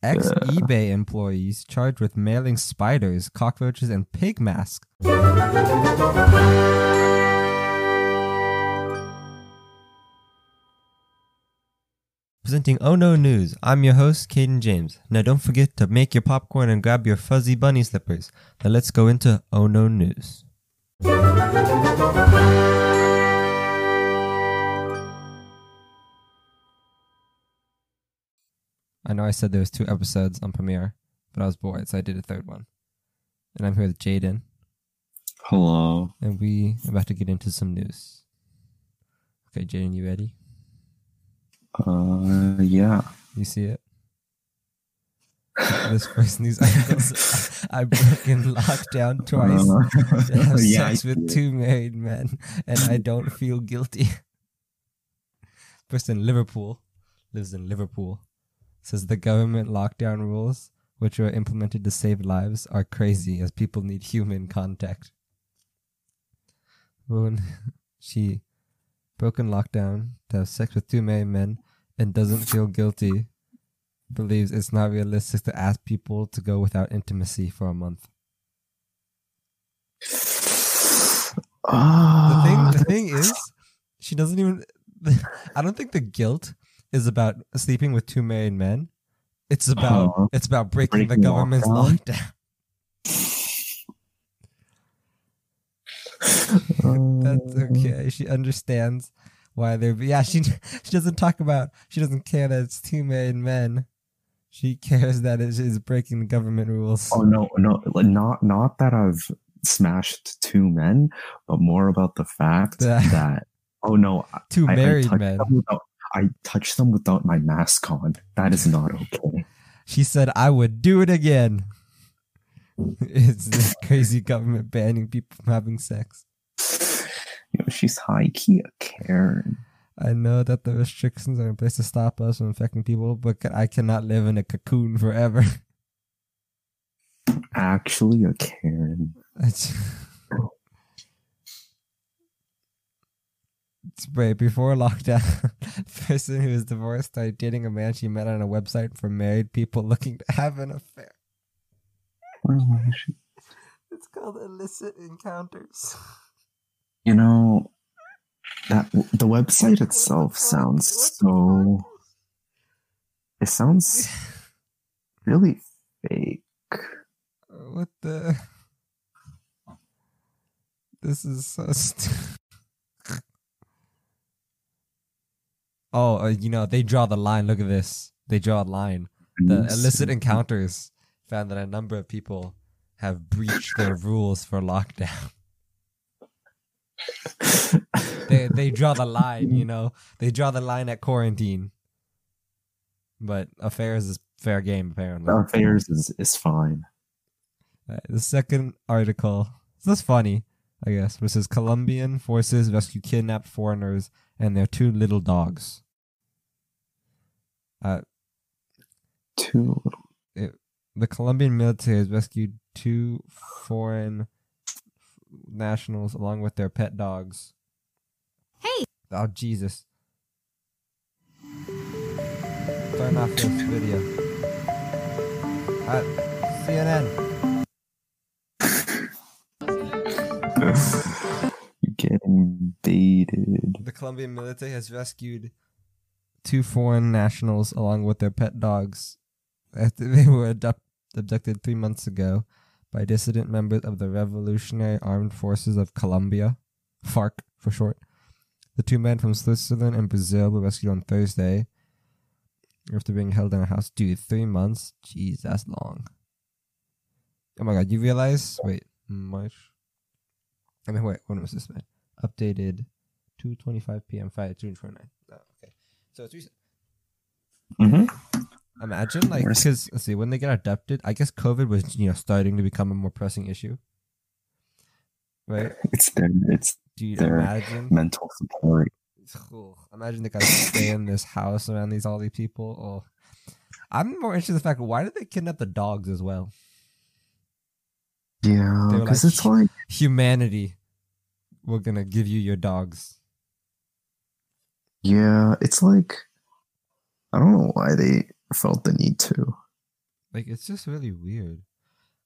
Ex eBay employees charged with mailing spiders, cockroaches, and pig masks. Presenting Oh No News, I'm your host, Caden James. Now don't forget to make your popcorn and grab your fuzzy bunny slippers. Now let's go into Oh No News. I know I said there was two episodes on Premiere, but I was bored, so I did a third one. And I'm here with Jadon, Hello. and we are about to get into some news. Okay, Jadon, you ready? Uh, yeah. You see it? this first news article I broke in lockdown twice. to have Uh, yeah, I sex with it. two married men, and I don't feel guilty. Person in Liverpool lives in Liverpool. Says the government lockdown rules, which were implemented to save lives, are crazy as people need human contact. When she broke in lockdown to have sex with two married men and doesn't feel guilty, believes it's not realistic to ask people to go without intimacy for a month. The thing, the thing is, she doesn't even. I don't think the guilt is about sleeping with two married men. It's about Uh-huh. it's about breaking, the Breaking government's lockdown? lockdown. That's okay. She understands why they're. Yeah, she she doesn't talk about. She doesn't care that it's two married men. She cares that it is breaking the government rules. Oh no, no, not not that I've smashed two men, but more about the fact that oh no, two I, I married touched men. without I touched them without my mask on. That is not okay. She said, "I would do it again." It's this crazy government banning people from having sex. You know, she's high key a Karen. I know that the restrictions are in place to stop us from infecting people, but I cannot live in a cocoon forever. Actually, a Karen. It's, it's wait before lockdown. the person who is divorced started dating a man she met on a website for married people looking to have an affair. Oh, Where she? It's called illicit encounters. You know, that the website itself sounds so. It sounds really fake. What the? This is so st- Oh, uh, you know, they draw the line. Look at this. They draw a line. The illicit encounters found that a number of people have breached their rules for lockdown. They they draw the line, you know. They draw the line at quarantine. But affairs is fair game apparently. Affairs is, is fine. Alright, the second article. This is funny, I guess. Which says Colombian forces rescue kidnapped foreigners and their two little dogs. Uh, Two the Colombian military has rescued two foreign nationals along with their pet dogs. Hey. Oh Jesus! Turn off this video. Uh, CNN. Colombian military has rescued two foreign nationals along with their pet dogs after they were abduct- abducted three months ago by dissident members of the Revolutionary Armed Forces of Colombia, FARC for short. The two men from Switzerland and Brazil were rescued on Thursday after being held in a house. Dude, three months? Jeez, that's long. Oh my god, you realize? Wait, March. I mean, wait, when was this, man? Updated 2:25 p.m. Friday, June 29th. Oh, okay. So it's recent. Mm-hmm. Imagine like because let's see when they get abducted. I guess COVID was you know starting to become a more pressing issue, right? It's their it's Do you Their imagine? mental support. Imagine they gotta stay in this house around these all these people. Oh, I'm more interested in the fact why did they kidnap the dogs as well? Yeah, because like- it's like Humanity, we're gonna give you your dogs. Yeah, it's like I don't know why they felt the need to. Like it's just really weird.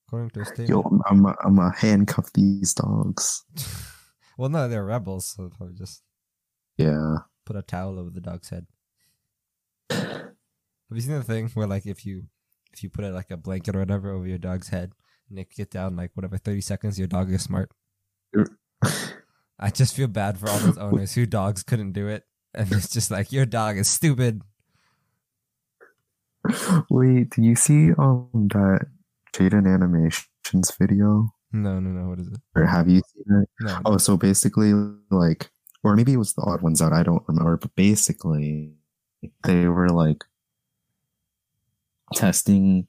According to a statement. Yo, I'm I'm a, I'm a handcuff these dogs. well, no, they're rebels, so probably just Yeah. put a towel over the dog's head. Have you seen the thing where like if you if you put it like a blanket or whatever over your dog's head and it get down like whatever thirty seconds, your dog is smart. I just feel bad for all those owners who dogs couldn't do it, and it's just like your dog is stupid. Wait, do you see um that Jaiden Animations video? No, no, no. What is it? Or have you seen it? No. Oh, so basically, like, or maybe it was the odd ones out. I don't remember, but basically, they were like testing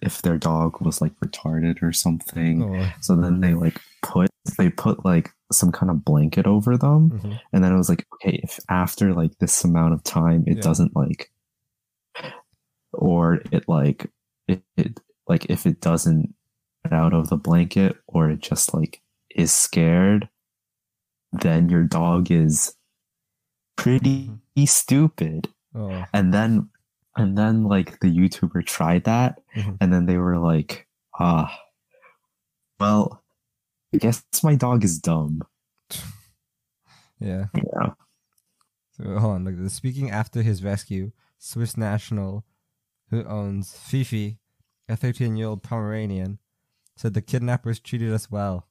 if their dog was like retarded or something. Oh, So then they like put they put like some kind of blanket over them, mhm. and then it was like, okay, if after like this amount of time it Yeah. doesn't like, or it like it, it like if it doesn't get out of the blanket or it just like is scared, then your dog is pretty stupid. oh, And then and then like the YouTuber tried that, Mhm. and then they were like, ah, well. I guess my dog is dumb. yeah. Yeah. So hold on, look. Speaking after his rescue, Swiss national who owns Fifi, a 13-year-old Pomeranian, said the kidnappers treated us well.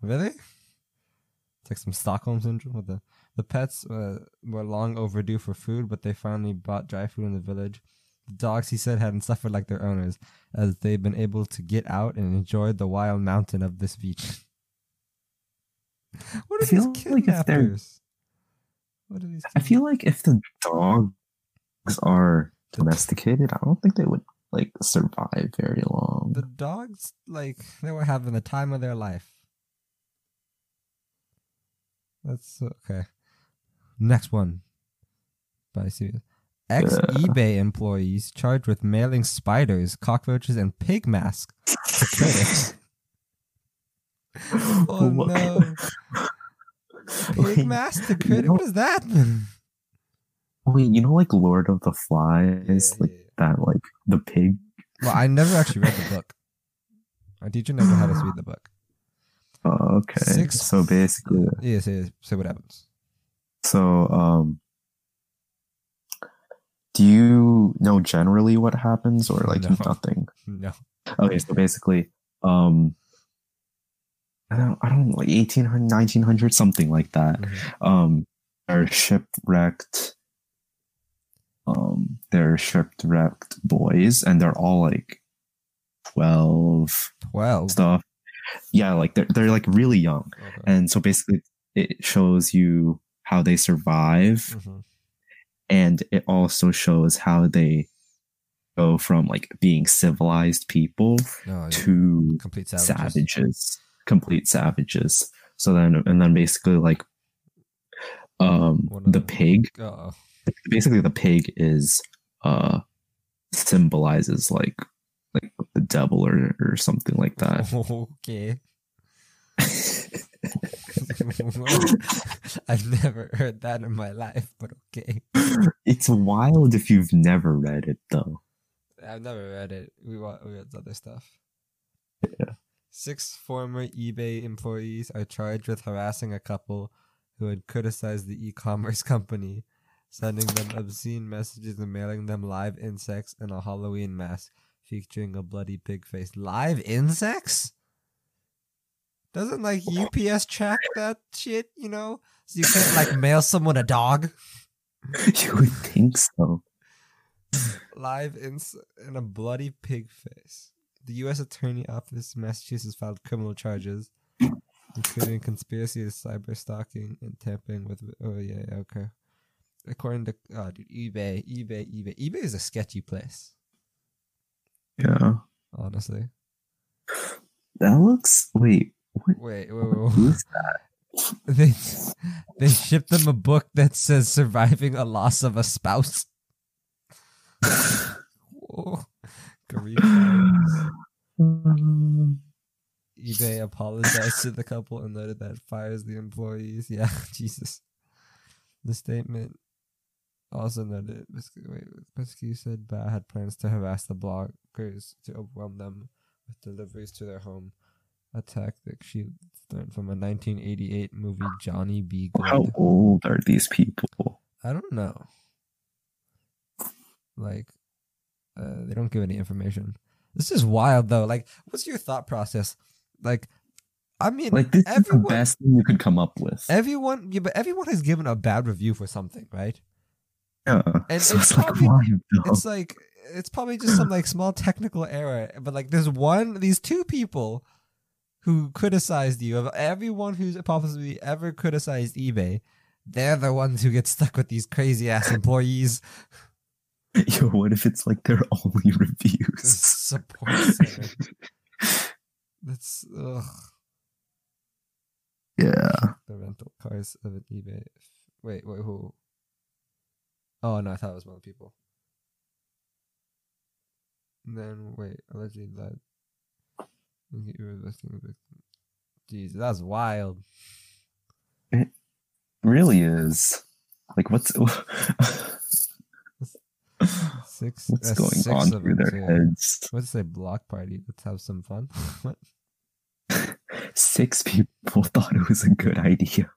Really? It's like some Stockholm syndrome with the the pets uh, were long overdue for food, but they finally bought dry food in the village. The dogs, he said, hadn't suffered like their owners, as they've been able to get out and enjoy the wild mountain of this beach. what I are these feel like kidnappers? What are these? I feel like if the dogs are domesticated, I don't think they would like survive very long. the dogs like they were having the time of their life. That's okay. Next one. By serious. Ex eBay employees charged with mailing spiders, cockroaches, and pig masks to critics. oh my- no! Pig Wait, mask to you critics. know- What is that? Wait, you know, like Lord of the Flies, like that, like the pig. Well, I never actually read the book. Our teacher never had us read the book. Oh, okay. Six- So basically, Yes, yes. So what happens? So um, do you know generally what happens, or like No. nothing? No. Okay, so basically, um, I don't, I don't like 1800, 1900, something like that. Mhm. um are shipwrecked um they're shipwrecked boys and they're all like 12 Twelve. stuff yeah like they're, they're like really young Okay. and so basically it shows you how they survive Mhm. and it also shows how they go from like being civilized people yeah. to complete savages. savages complete savages so then and then basically like um the pig Oh, basically the pig is uh symbolizes like like the devil or or something like that okay. I've never heard that in my life, but okay. it's wild if you've never read it though I've never read it. We want we read other stuff. Yeah. Six former eBay employees are charged with harassing a couple who had criticized the e-commerce company, sending them obscene messages and mailing them live insects and a Halloween mask featuring a bloody pig face. Live insects? Doesn't like UPS track that shit, you know? So you can't like mail someone a dog? you would think so live in in a bloody pig face. The U.S. Attorney Office, in Massachusetts, filed criminal charges, including conspiracy to cyber stalking and tampering with. Oh yeah, yeah, okay. According to oh, dude, eBay, eBay, eBay, eBay is a sketchy place. yeah Honestly, that looks wait what wait, wait, wait, wait. is they they shipped them a book that says "Surviving a Loss of a Spouse." Um, eBay apologized to the couple and noted that it fires the employees. Yeah, Jesus. The statement. Also noted, Biscuit said Bat had plans to harass the bloggers to overwhelm them with deliveries to their home. A tactic she learned from a 1988 movie, Johnny B. How old are these people? I don't know. Like, uh, they don't give any information. This is wild, though. Like, what's your thought process? Like, I mean, Like this is the best thing you could come up with. everyone, yeah, but everyone has given a bad review for something, right? yeah. and so it's it's like probably- why it's like it's probably just some like small technical error but like there's one these two people who criticized you of everyone who's possibly ever criticized ebay they're the ones who get stuck with these crazy ass employees. Yo, what if it's like their only reviews? support center that's ugh, yeah. the rental cars of an ebay. Wait wait who? Oh no i thought it was one of the people. And then wait allegedly led you were victim jeez that's wild It Really is. Like what's six what's uh, going six on through them, their too. heads? What's say block party? Let's have some fun. what? Six people thought it was a good idea.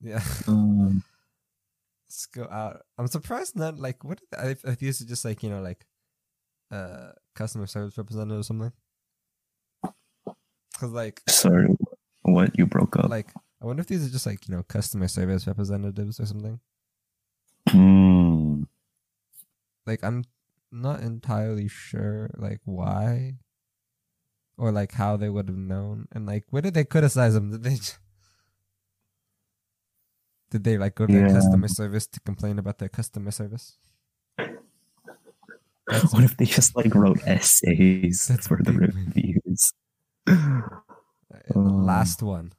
Yeah, Um, let's go out. I'm surprised not like what I, if these are just like you know like uh customer service representative or something. Cause like sorry, what you broke up? like I wonder if these are just like you know customer service representatives or something. Hmm. Like I'm not entirely sure like why or like how they would have known and like what did they criticize them? Did they j- did they like go to their customer service to complain about their customer service? That's- what if they just like wrote essays That's for the reviews? Uh, Um, Last one.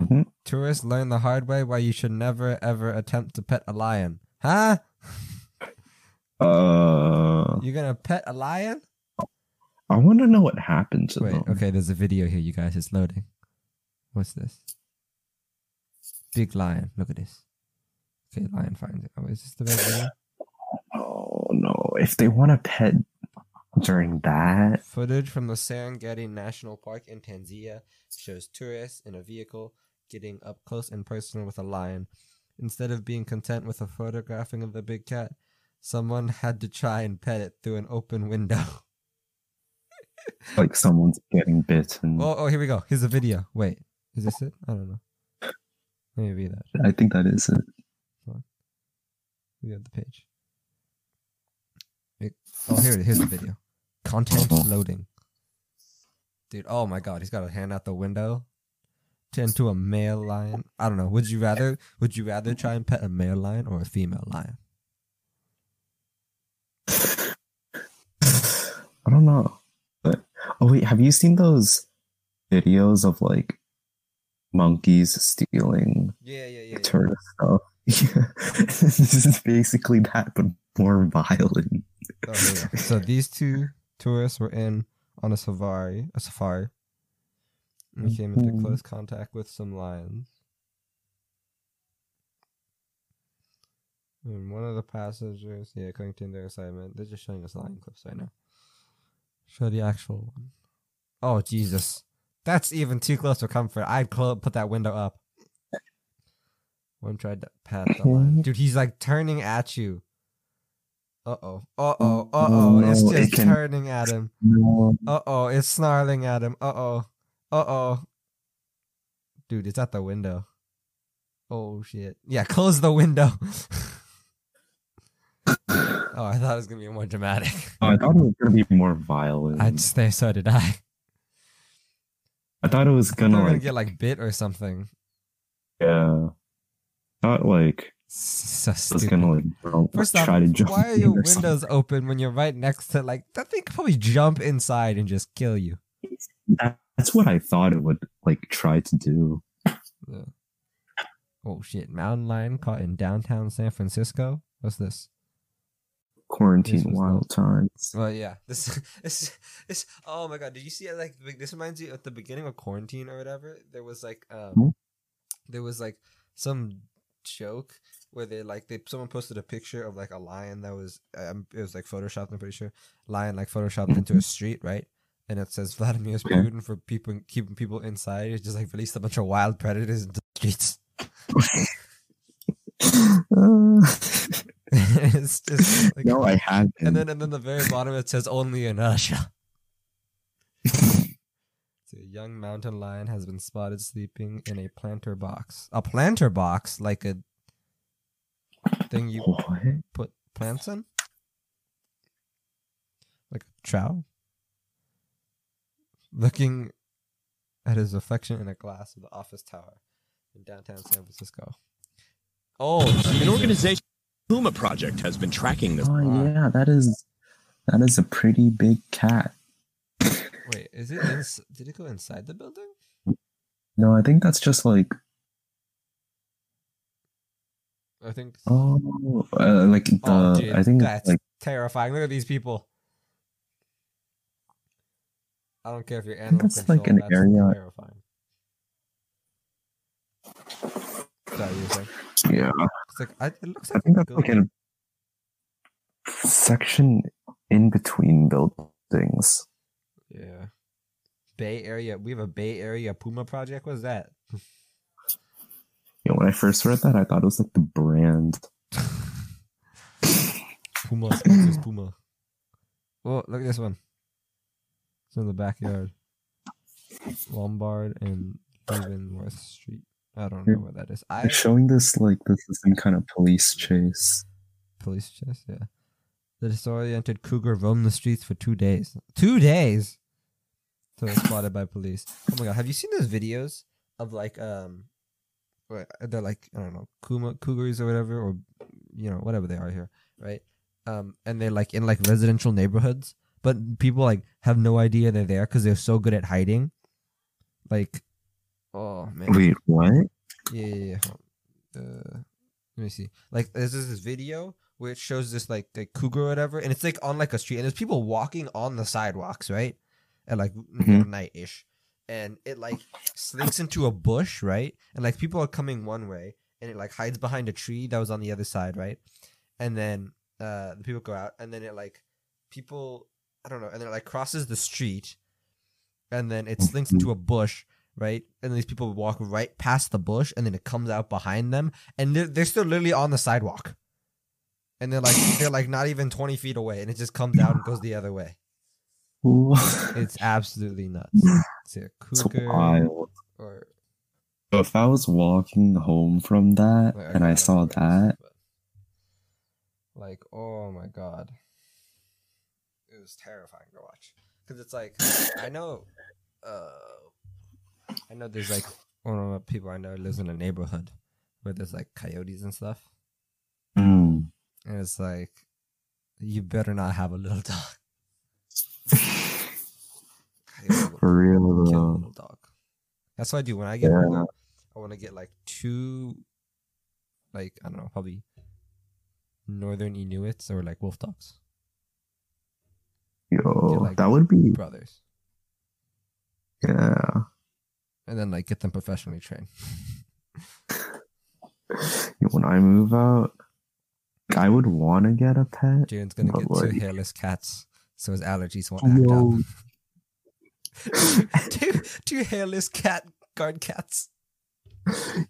Mhm. Tourists learn the hard way why you should never ever attempt to pet a lion. Huh? Uh, You're gonna pet a lion? I want to know what happened to Wait, them. okay, there's a video here, you guys. It's loading. What's this? Big lion. Look at this. Okay, lion finds it. Oh, is this the right video? Oh no! If they want to pet during that, Footage from the Serengeti National Park in Tanzania shows tourists in a vehicle getting up close and personal with a lion. Instead of being content with a photographing of the big cat, someone had to try and pet it through an open window. like someone's getting bitten. oh, oh, here we go. Here's a video. Wait, is this it? I don't know. Let me read that. I think that is it. We got the page. It- oh, here it is. Here's the video. Content mm-hmm. loading. Dude, oh my god, he's got a hand out the window. Tend to a male lion. I don't know. Would you rather? Would you rather try and pet a male lion or a female lion? I don't know. But oh wait, have you seen those videos of like monkeys stealing Yeah, yeah, yeah. stuff? Yeah. this is basically that, but more violent. Oh, go. So these two tourists were in on a safari, a safari, and came into Mhm. close contact with some lions. And one of the passengers, yeah, according to their assignment, they're just showing us lion clips right now. Show the actual one. Oh Jesus, that's even too close for comfort. I'd clo- put that window up. One tried to pat the lion, dude. He's like turning at you. Uh oh. Uh oh. Uh oh. no, It's it just can- turning at him. No. Uh oh. It's snarling at him. Uh oh. Uh oh. Dude, it's at the window. Oh shit. Yeah, close the window. oh, I thought it was gonna be more dramatic. Oh, I thought it was gonna be more violent. I'd say so did I. I thought it was gonna gonna get like bit or something. yeah. Not like So was stupid. gonna like First off, try to jump. why are your or something. windows open when you're right next to like that thing could probably jump inside and just kill you? That's what I thought it would like try to do. Yeah. Oh shit! Mountain lion caught in downtown San Francisco. What's this? Quarantine This wild times. Well, yeah. This, this, this. Oh my god! Did you see it? Like this reminds you at the beginning of quarantine or whatever. There was like, um, Hmm? there was like some joke where they like they someone posted a picture of like a lion that was um, it was like photoshopped. I'm pretty sure lion like photoshopped into a street, right? And it says Vladimir Putin for people keeping people inside. It just like released a bunch of wild predators into the streets. it's just like, no, I haven't. and then and then the very bottom it says only in Russia. So a young mountain lion has been spotted sleeping in a planter box. A planter box, like a thing you put plants in, like a trow. Looking at his reflection in a glass of the office tower in downtown San Francisco. Oh, An organization, Puma Project, has been tracking this. Oh yeah, that is that is a pretty big cat. Wait, is it? Ins- did it go inside the building? No, I think that's just like I think. oh, uh, like the oh, dude, I think that's like terrifying. Look at these people. I don't care if you're animal that's control. like an that's area- terrifying. Sorry, you were saying? yeah. It's like I, it looks I think that's like building. a section in between buildings. Yeah. Bay Area. We have a Bay Area Puma project. What's that? Yeah, when I first read that, I thought it was like the brand. Puma sponsors Puma. Oh, look at this one. It's in the backyard. Lombard and Leavenworth Street. I don't know where that is. I They're showing this like this is some kind of police chase. police chase, Yeah. The disoriented cougar roamed the streets for two days. Two days. So it was spotted by police. Oh my god! Have you seen those videos of like um, they're like I don't know, Kuma cougars or whatever, or you know whatever they are here, right? Um, and they're like in like residential neighborhoods, but people like have no idea they're there because they're so good at hiding. Like, oh man, Wait, what? yeah, yeah, yeah. Uh, let me see. Like, this this video where it shows this like like cougar or whatever, and it's like on like a street, and there's people walking on the sidewalks, right? At like Mhm. night ish, and it like slinks into a bush, right? And like people are coming one way, and it like hides behind a tree that was on the other side, right? And then uh the people go out, and then it like people I don't know, and then it like crosses the street, and then it slinks into a bush, right? And these people walk right past the bush, and then it comes out behind them, and they're, they're still literally on the sidewalk, and they're like they're like not even twenty feet away, and it just comes out and goes the other way. It's absolutely nuts. It's a cougar wild. or If I was walking home from that and I saw remember what it that, but, Like, oh my god, it was terrifying to watch. Because it's like, I know, uh, I know there's like one of the people I know lives in a neighborhood where there's like coyotes and stuff, and it's like, you better not have a little dog. For real kill a though. little dog. That's what I do when I get Yeah. older. I want to get like two, like I don't know, probably northern Inuits or like wolf dogs, Yo, like- that would be brothers, yeah. and then like get them professionally trained. When I move out, I would want to get a pet. Jaren's gonna get two hairless cats, so his allergies won't act Yo. up. two, two hairless cat guard cats.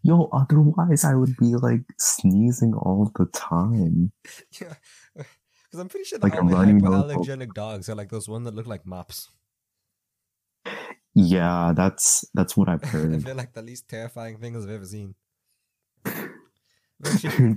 Yo, otherwise I would be like sneezing all the time. Yeah, because I'm pretty sure Like a only runny nose. hypoallergenic dogs are like those ones that look like mops. Yeah, that's that's what I've heard. they're like the least terrifying things I've ever seen. Actually,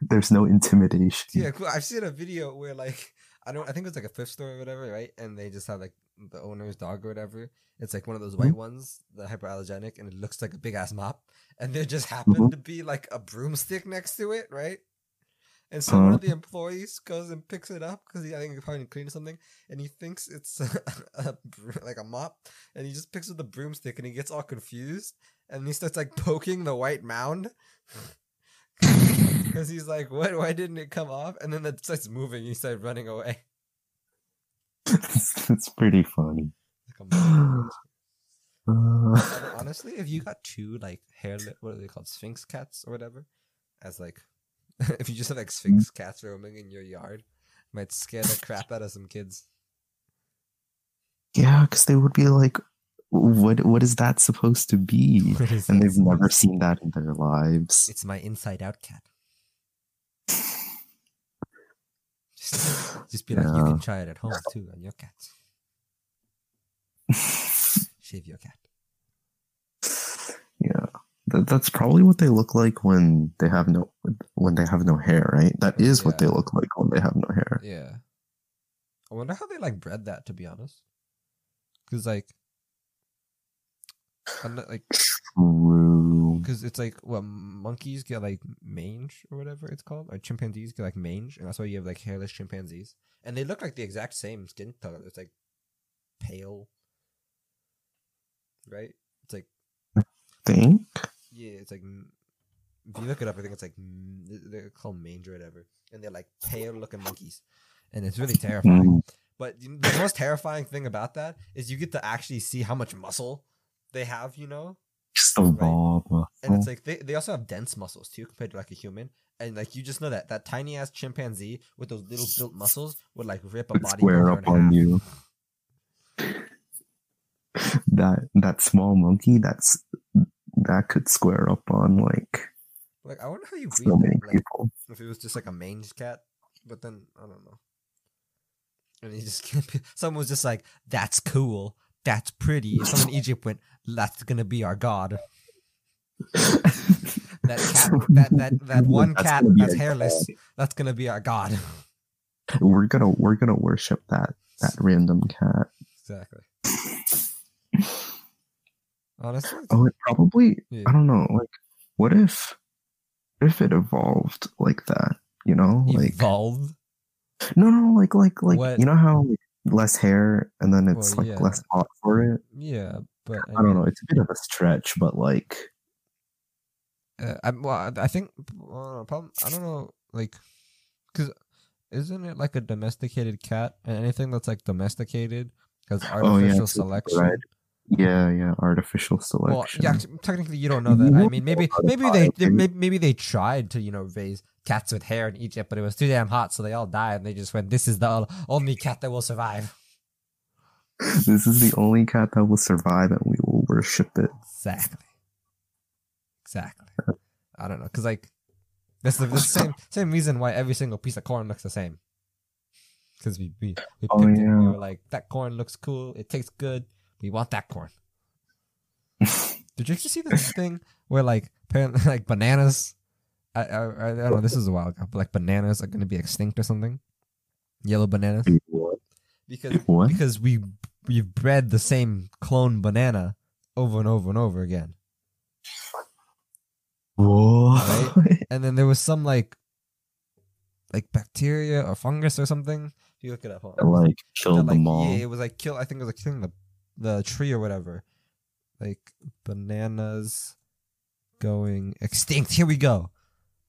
there's, no intimidation. yeah, cool. I've seen a video where like I don't I think it was like a thrift store or whatever, right? And they just have like the owner's dog or whatever. It's like one of those white ones, the hyperallergenic, and it looks like a big ass mop. And there just happened Mhm. to be like a broomstick next to it, right? And so one Uh-huh. of the employees goes and picks it up because I think he's probably cleaning something, and he thinks it's a, a like a mop, and he just picks up the broomstick and he gets all confused, and he starts like poking the white mound. Because he's like, what? Why didn't it come off? And then it starts moving. He started running away. it's, it's pretty funny. Like. Uh, Honestly, if you got two like hair, what are they called, Sphynx cats or whatever, as like if you just have like Sphynx cats roaming in your yard, might scare the crap out of some kids. Yeah, because they would be like, "What? What is that supposed to be?" And they've never seen that in their lives. It's my inside out cat. Just, be like, you can try it at home too on your cats. Shave your cat. Yeah, Th- that's probably what they look like when they have no when they have no hair, right? That is what they look like when they have no hair. Yeah. I wonder how they like bred that. To be honest, because like, I'm not, like, True. Because it's like what monkeys get like mange or whatever it's called, or chimpanzees get like mange, and that's why you have like hairless chimpanzees, and they look like the exact same skin color. It's like pale, right? It's like Think. Yeah, it's like if you look it up, I think it's like they're called mange or whatever, and they're like pale looking monkeys, and it's really terrifying. Mm, But the most terrifying thing about that is you get to actually see how much muscle they have, you know, just the Right. raw and it's mm-hmm. like they, they also have dense muscles too compared to like a human, and like you just know that that tiny ass chimpanzee with those little built muscles would like rip a body square up on half. you. that that small monkey that's that could square up on like Like I wonder how you so many. Like, people. if it was just like a mange cat, but then I don't know. And he just can't be, someone was just like, "That's cool, that's pretty." Someone in Egypt went, "That's gonna be our god." That cat, that that that one That's cat that's hairless, god. that's gonna be our god. We're gonna we're gonna worship that that random cat. Exactly. Honestly, Oh, it probably yeah. I don't know. Like, what if if it evolved like that? You know, like evolved. no, no, like like like What? you know how like, less hair and then it's Well, like yeah. less hot for it. Yeah, but I, I don't know. It's a bit of a stretch, but like Uh, I, well, I- I think uh, problem. I don't know, like, because isn't it like a domesticated cat and anything that's like domesticated has Oh, yeah, artificial selection? bred yeah, yeah, artificial selection. Well, yeah, technically you don't know that. I mean, maybe maybe they, they maybe, maybe they tried to you know raise cats with hair in Egypt, but it was too damn hot, so they all died, and they just went, "This is the only cat that will survive." this is the only cat that will survive, and we will worship it. Exactly. Exactly. I don't know, cause like that's the, the same same reason why every single piece of corn looks the same. Cause we we, we picked Oh, it. and We were like, that corn looks cool. It tastes good. We want that corn. Did you actually see this thing where like apparently like bananas? I, I I don't know. This is a while ago, but like bananas are gonna be extinct or something. Yellow bananas because What? because we we've bred the same clone banana over and over and over again. What? and then there was some like like bacteria or fungus or something. If you look it up, hold on. like That, killed like, them all. Yeah, it was like kill. I think it was like killing the the tree or whatever. Like bananas going extinct. Here we go.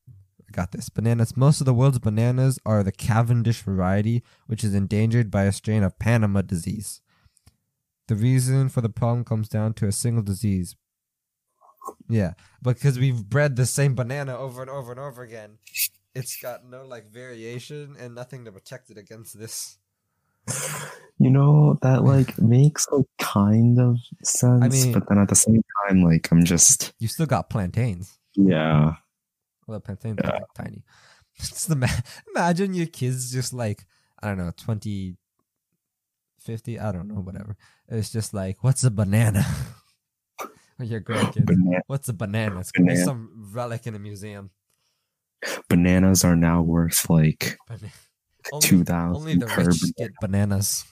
I got this. Bananas. Most of the world's bananas are the Cavendish variety, which is endangered by a strain of Panama disease. The reason for the problem comes down to a single disease. Yeah, because we've bred the same banana over and over and over again. It's got no like variation and nothing to protect it against this. You know that like makes like kind of sense, mean- but then at the same time, like I'm just You still got plantains. yeah. Well, the plantains are like tiny. Just ima- imagine your kids just like, I don't know, 20, 50, I don't know, whatever. It's just like, what's a banana? your grandkids. Bana- What's a banana? It's gonna be some relic in a museum. bananas are now worth like Bana- two thousand only the rich banana. get bananas.